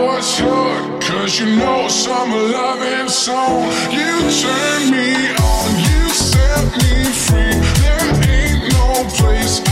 was hooked, cause you know summer loving song. You turn me on, you set me free. There ain't no place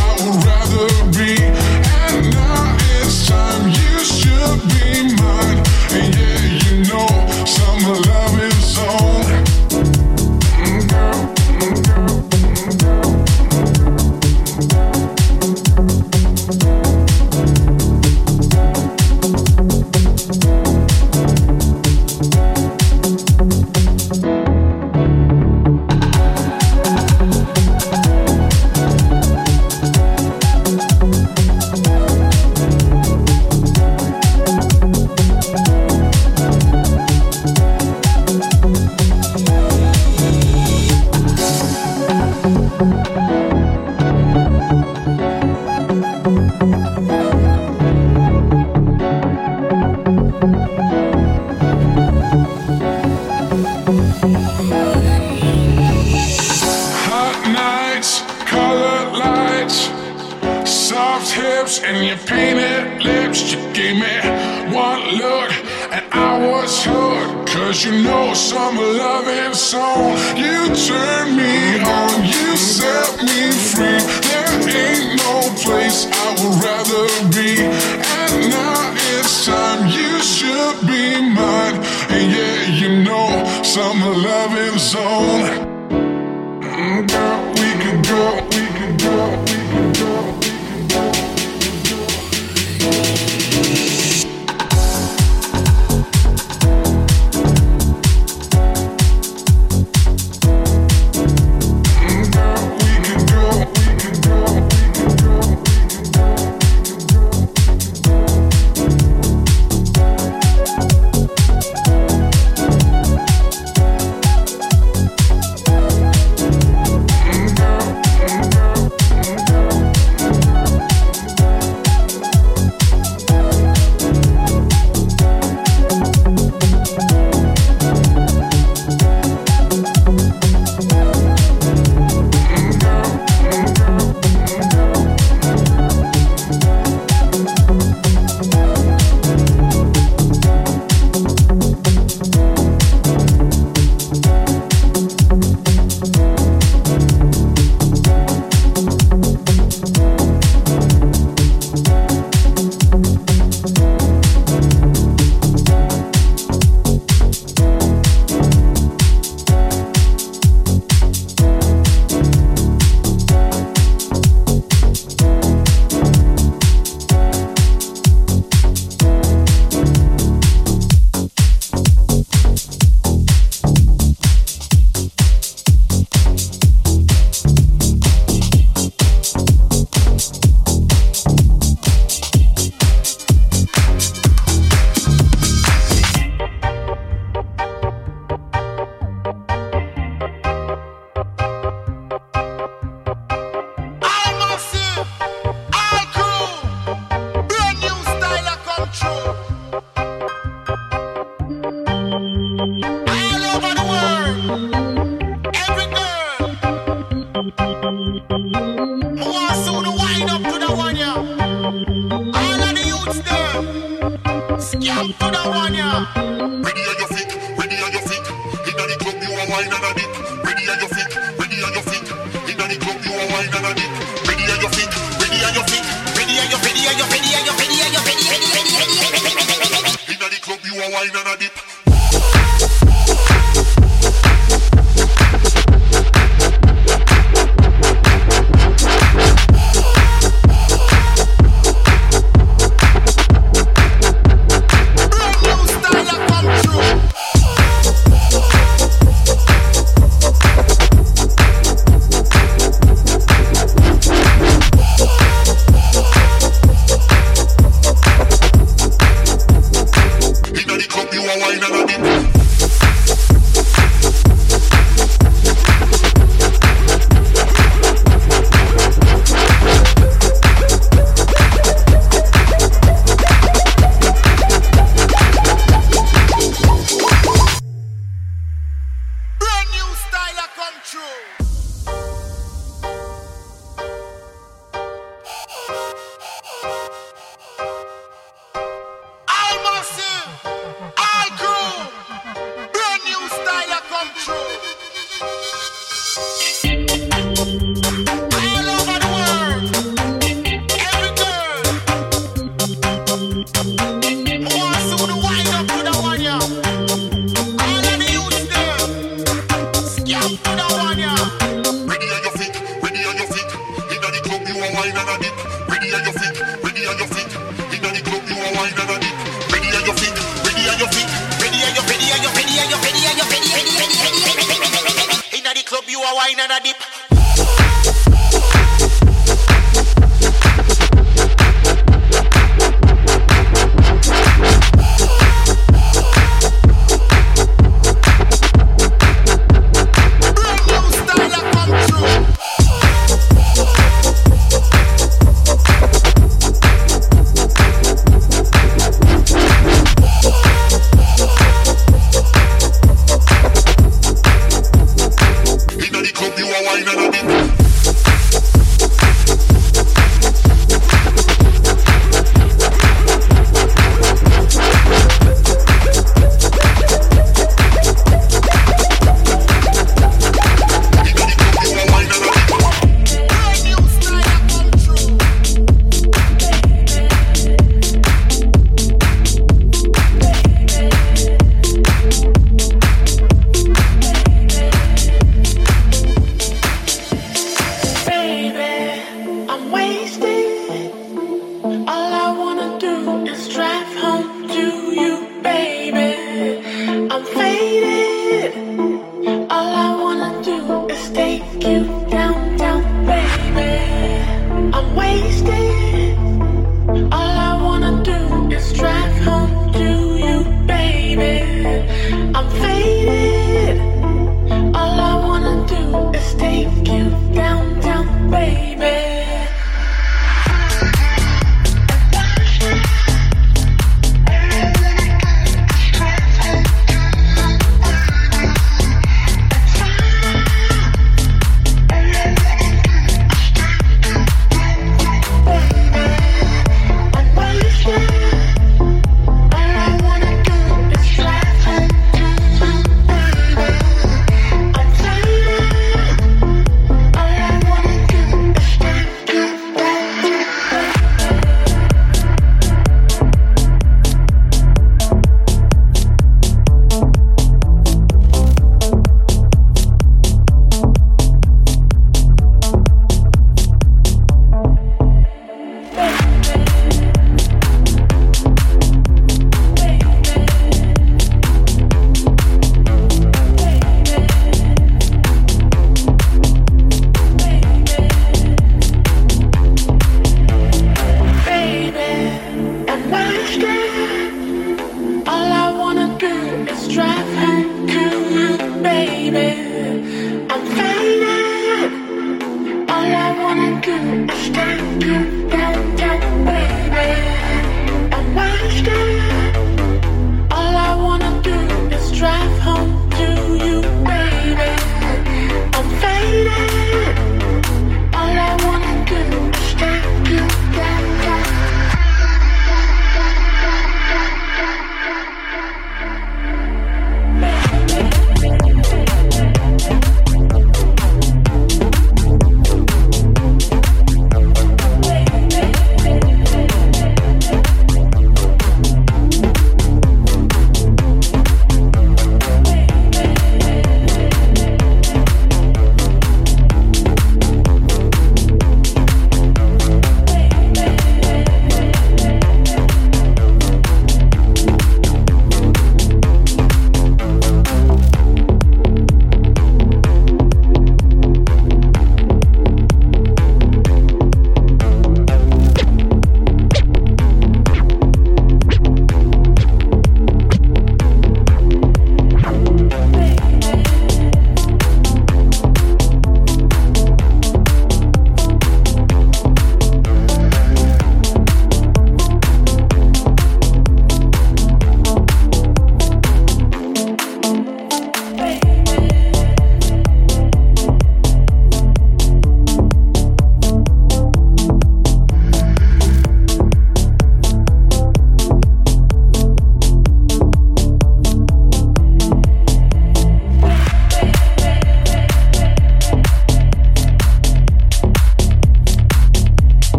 you.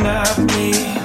of me.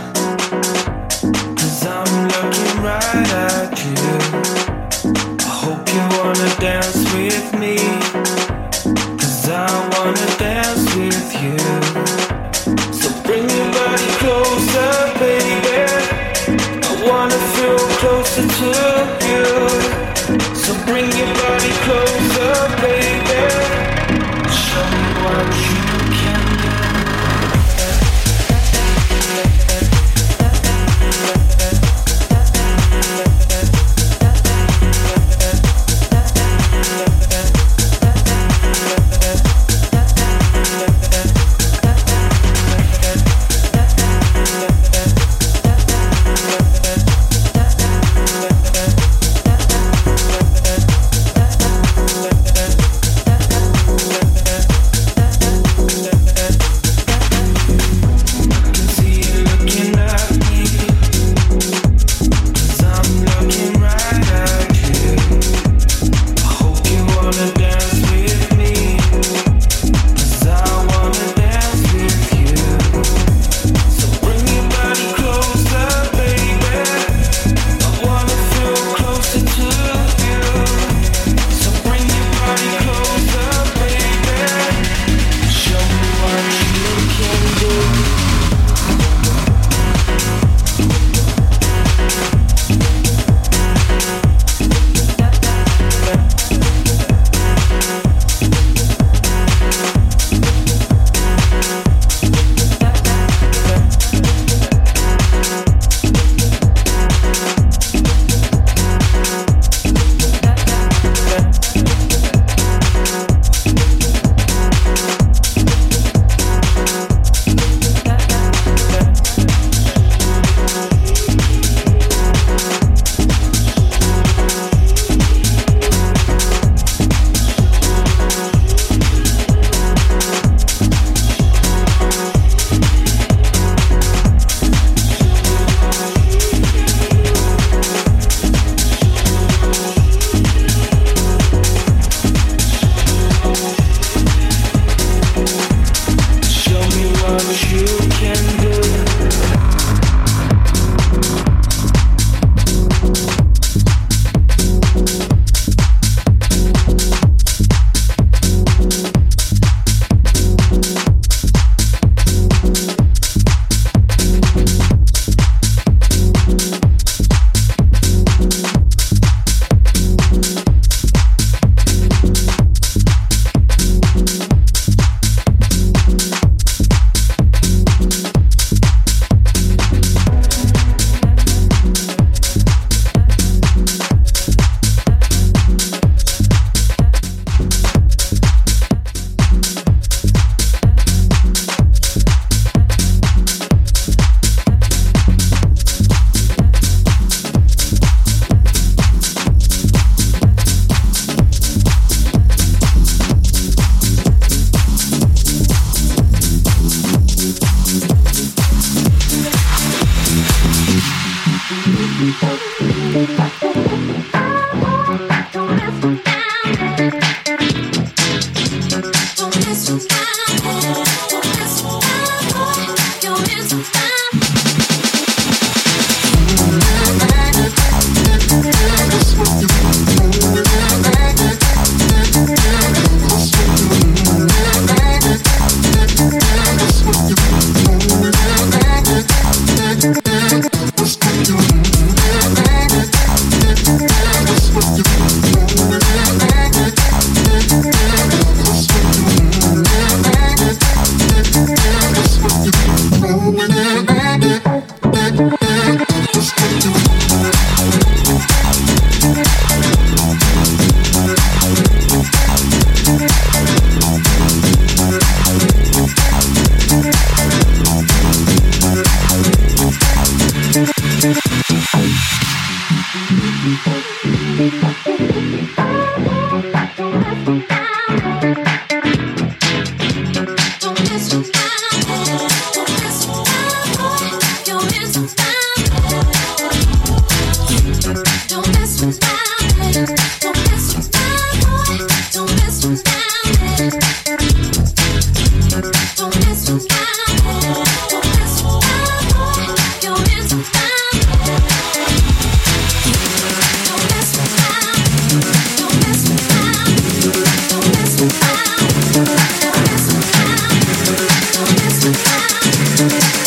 Thank you.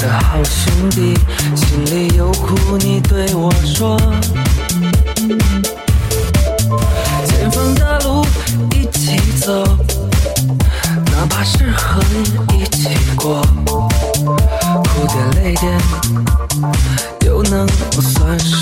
的好兄弟，心里有苦你对我说。前方的路一起走，哪怕是和你一起过，苦点泪点又能算什么？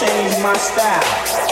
Change my style.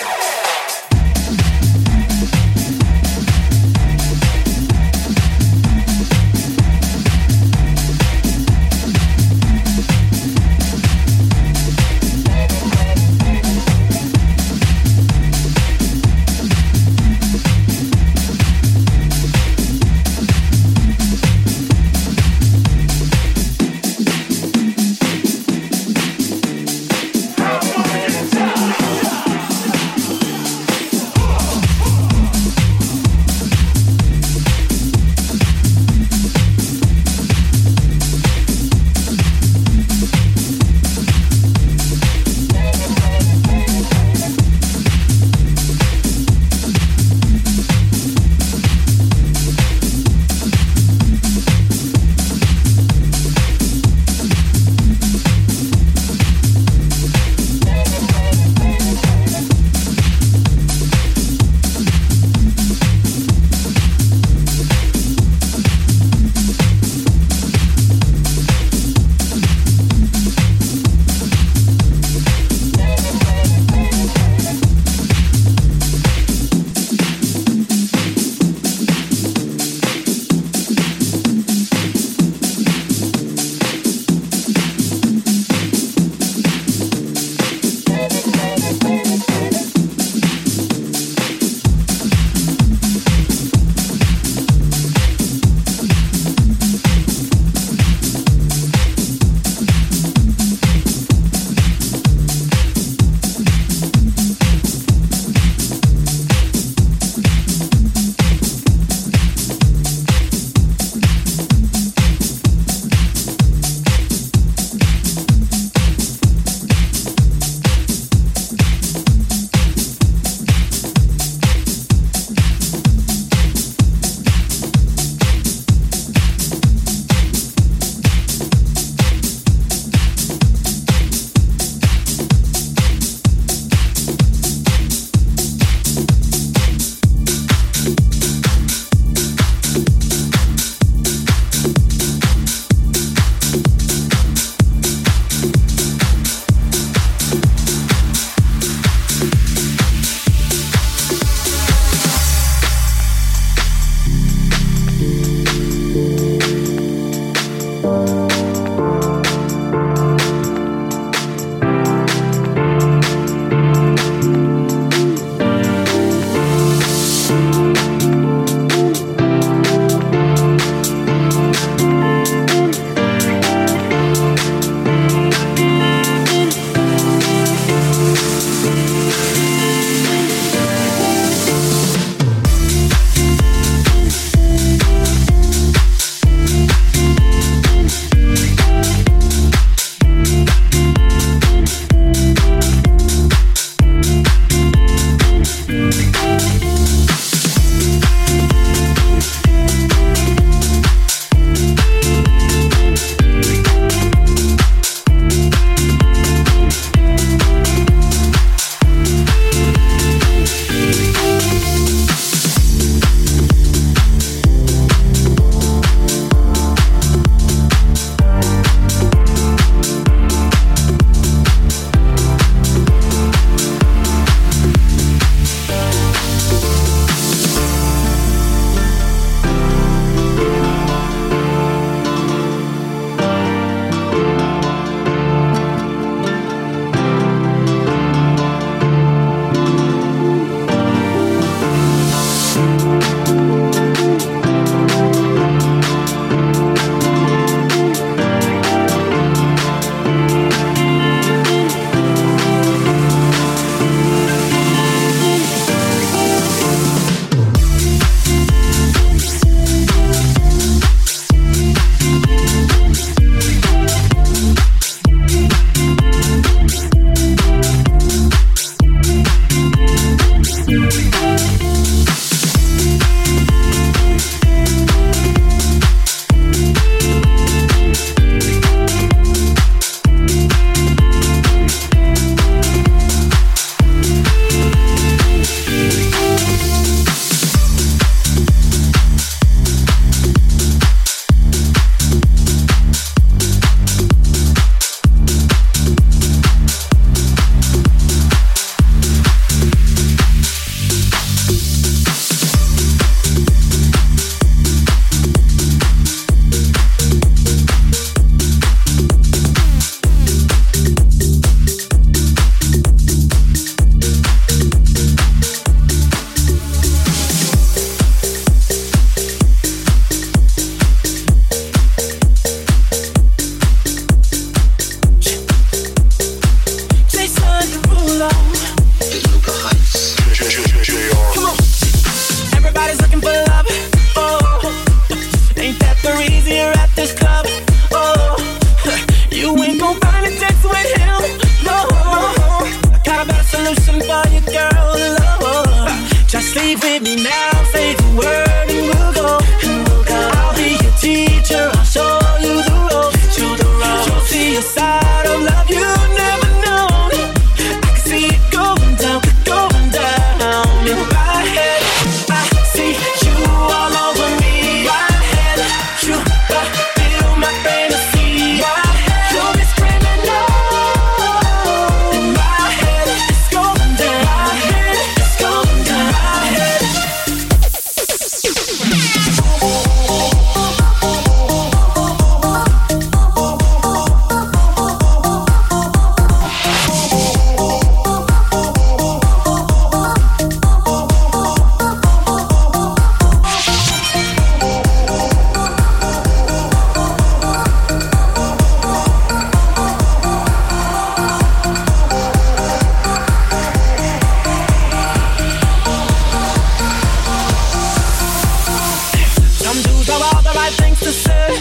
things to say.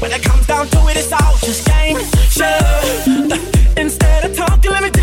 When it comes down to it, it's all just game. Instead of talking, let me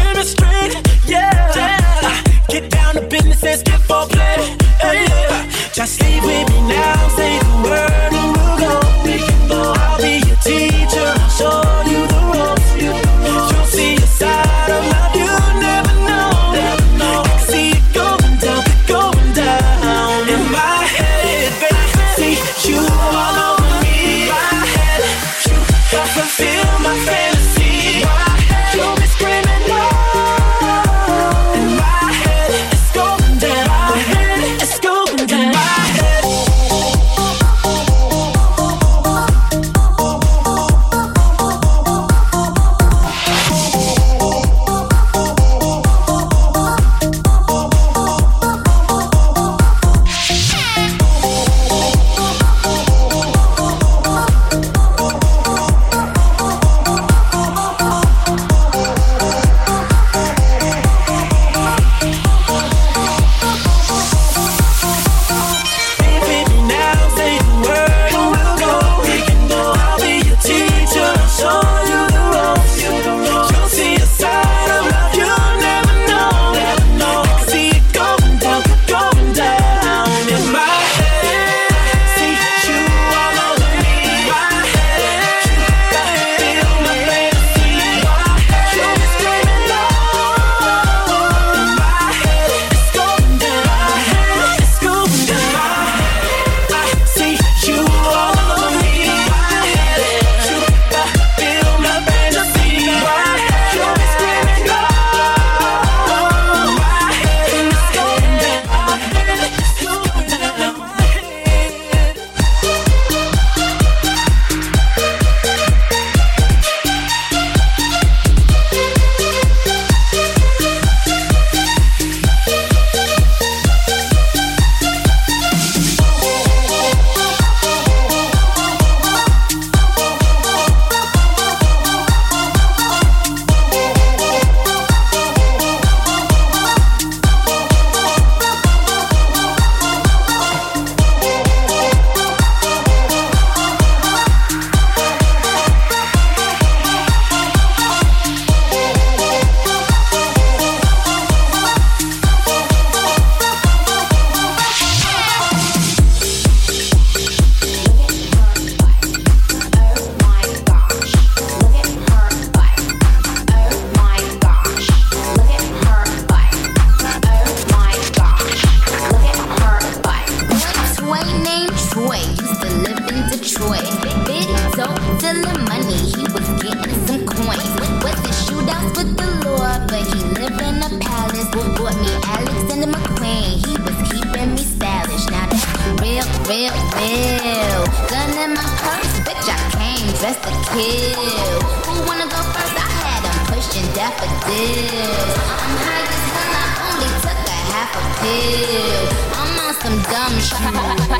by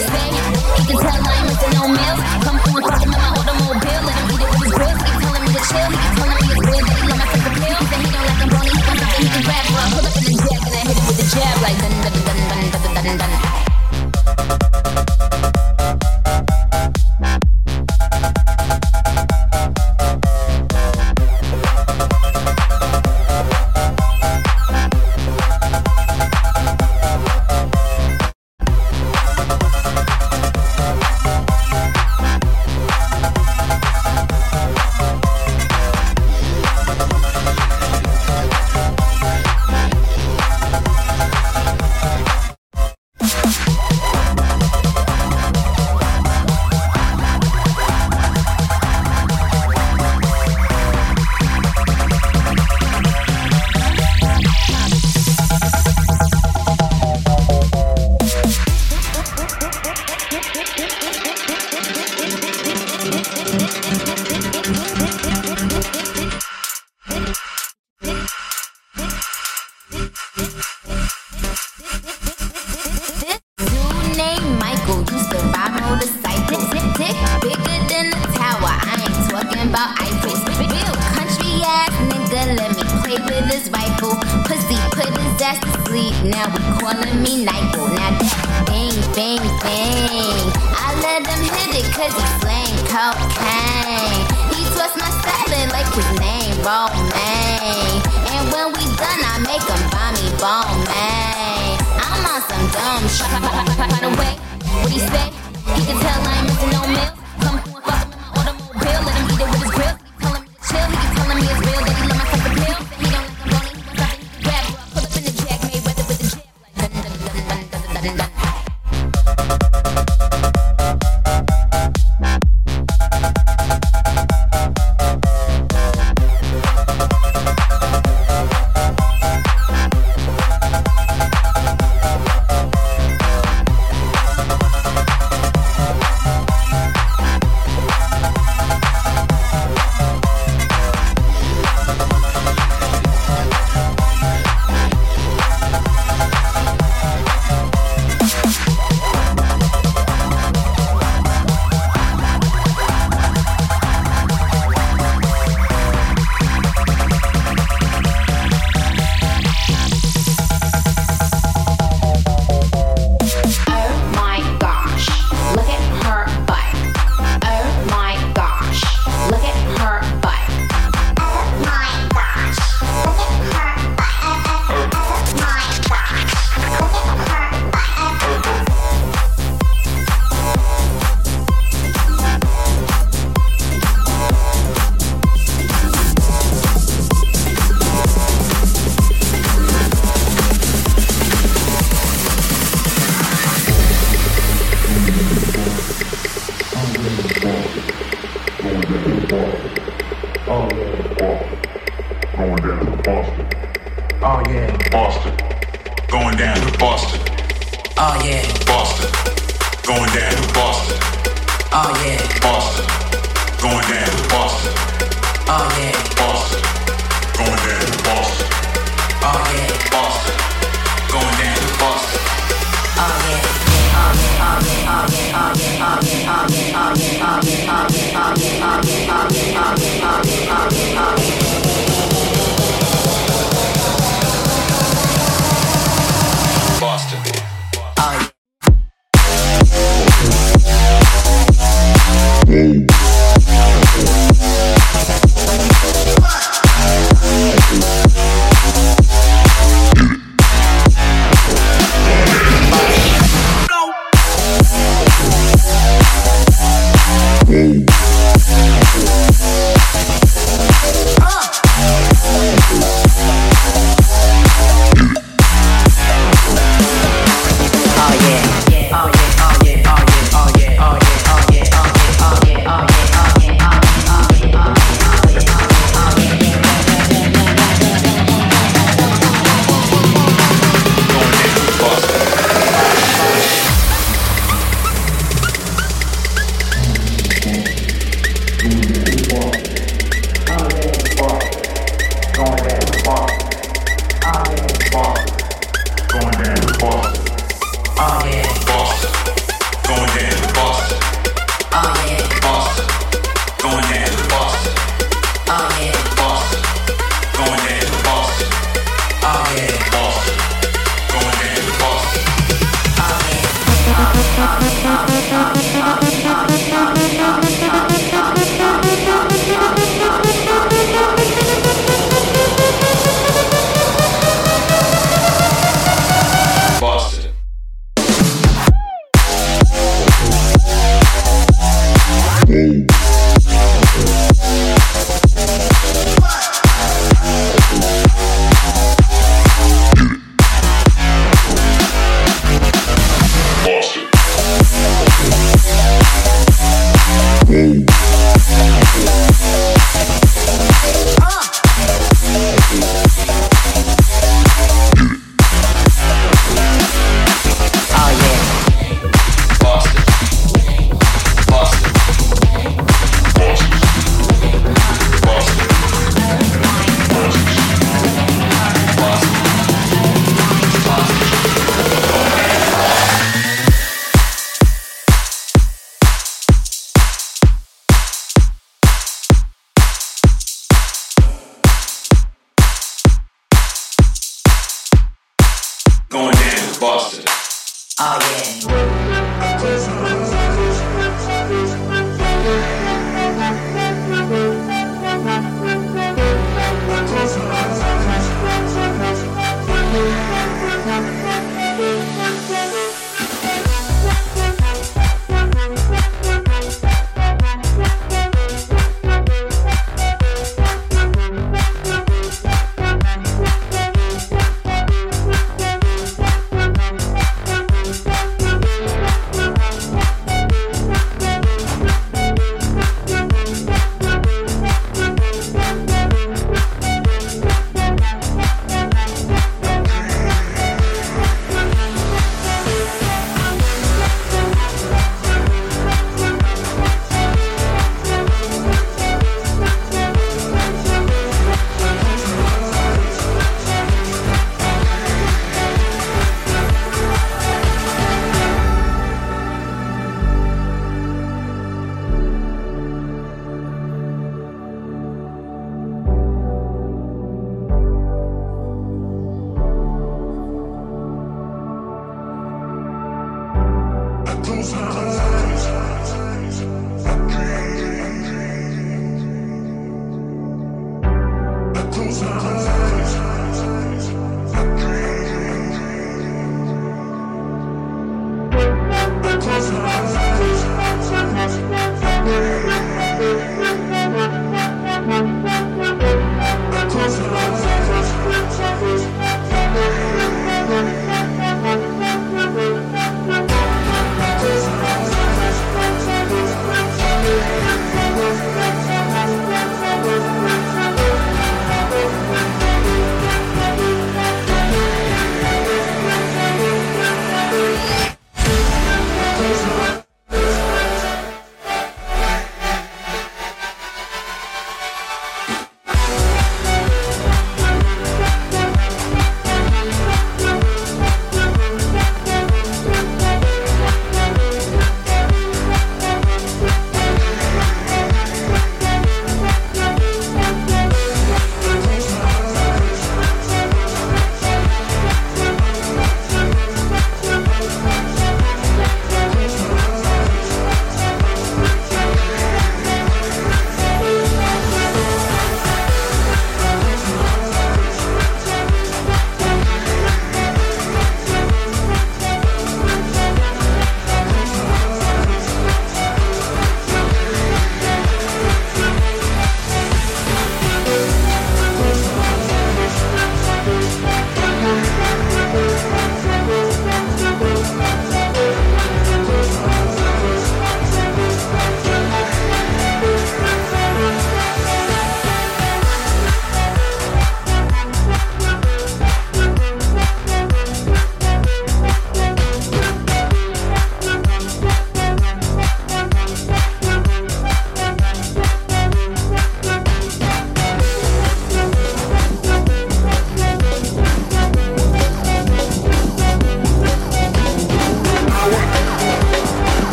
say, he can tell I gotta chill, telling me it's real, of he don't like I'm he can grab. Pull up in and I hit him with jab. Like dun dun dun dun dun dun dun. dun. find a way. What he said, he can tell I'm. Oh yeah. Boston, going down to Boston. Oh yeah. Boston, going down to Boston. Oh yeah. Boston, going down to Boston. Oh yeah. Boston, going down to Boston. Oh yeah. Oh yeah. Oh yeah. Oh yeah.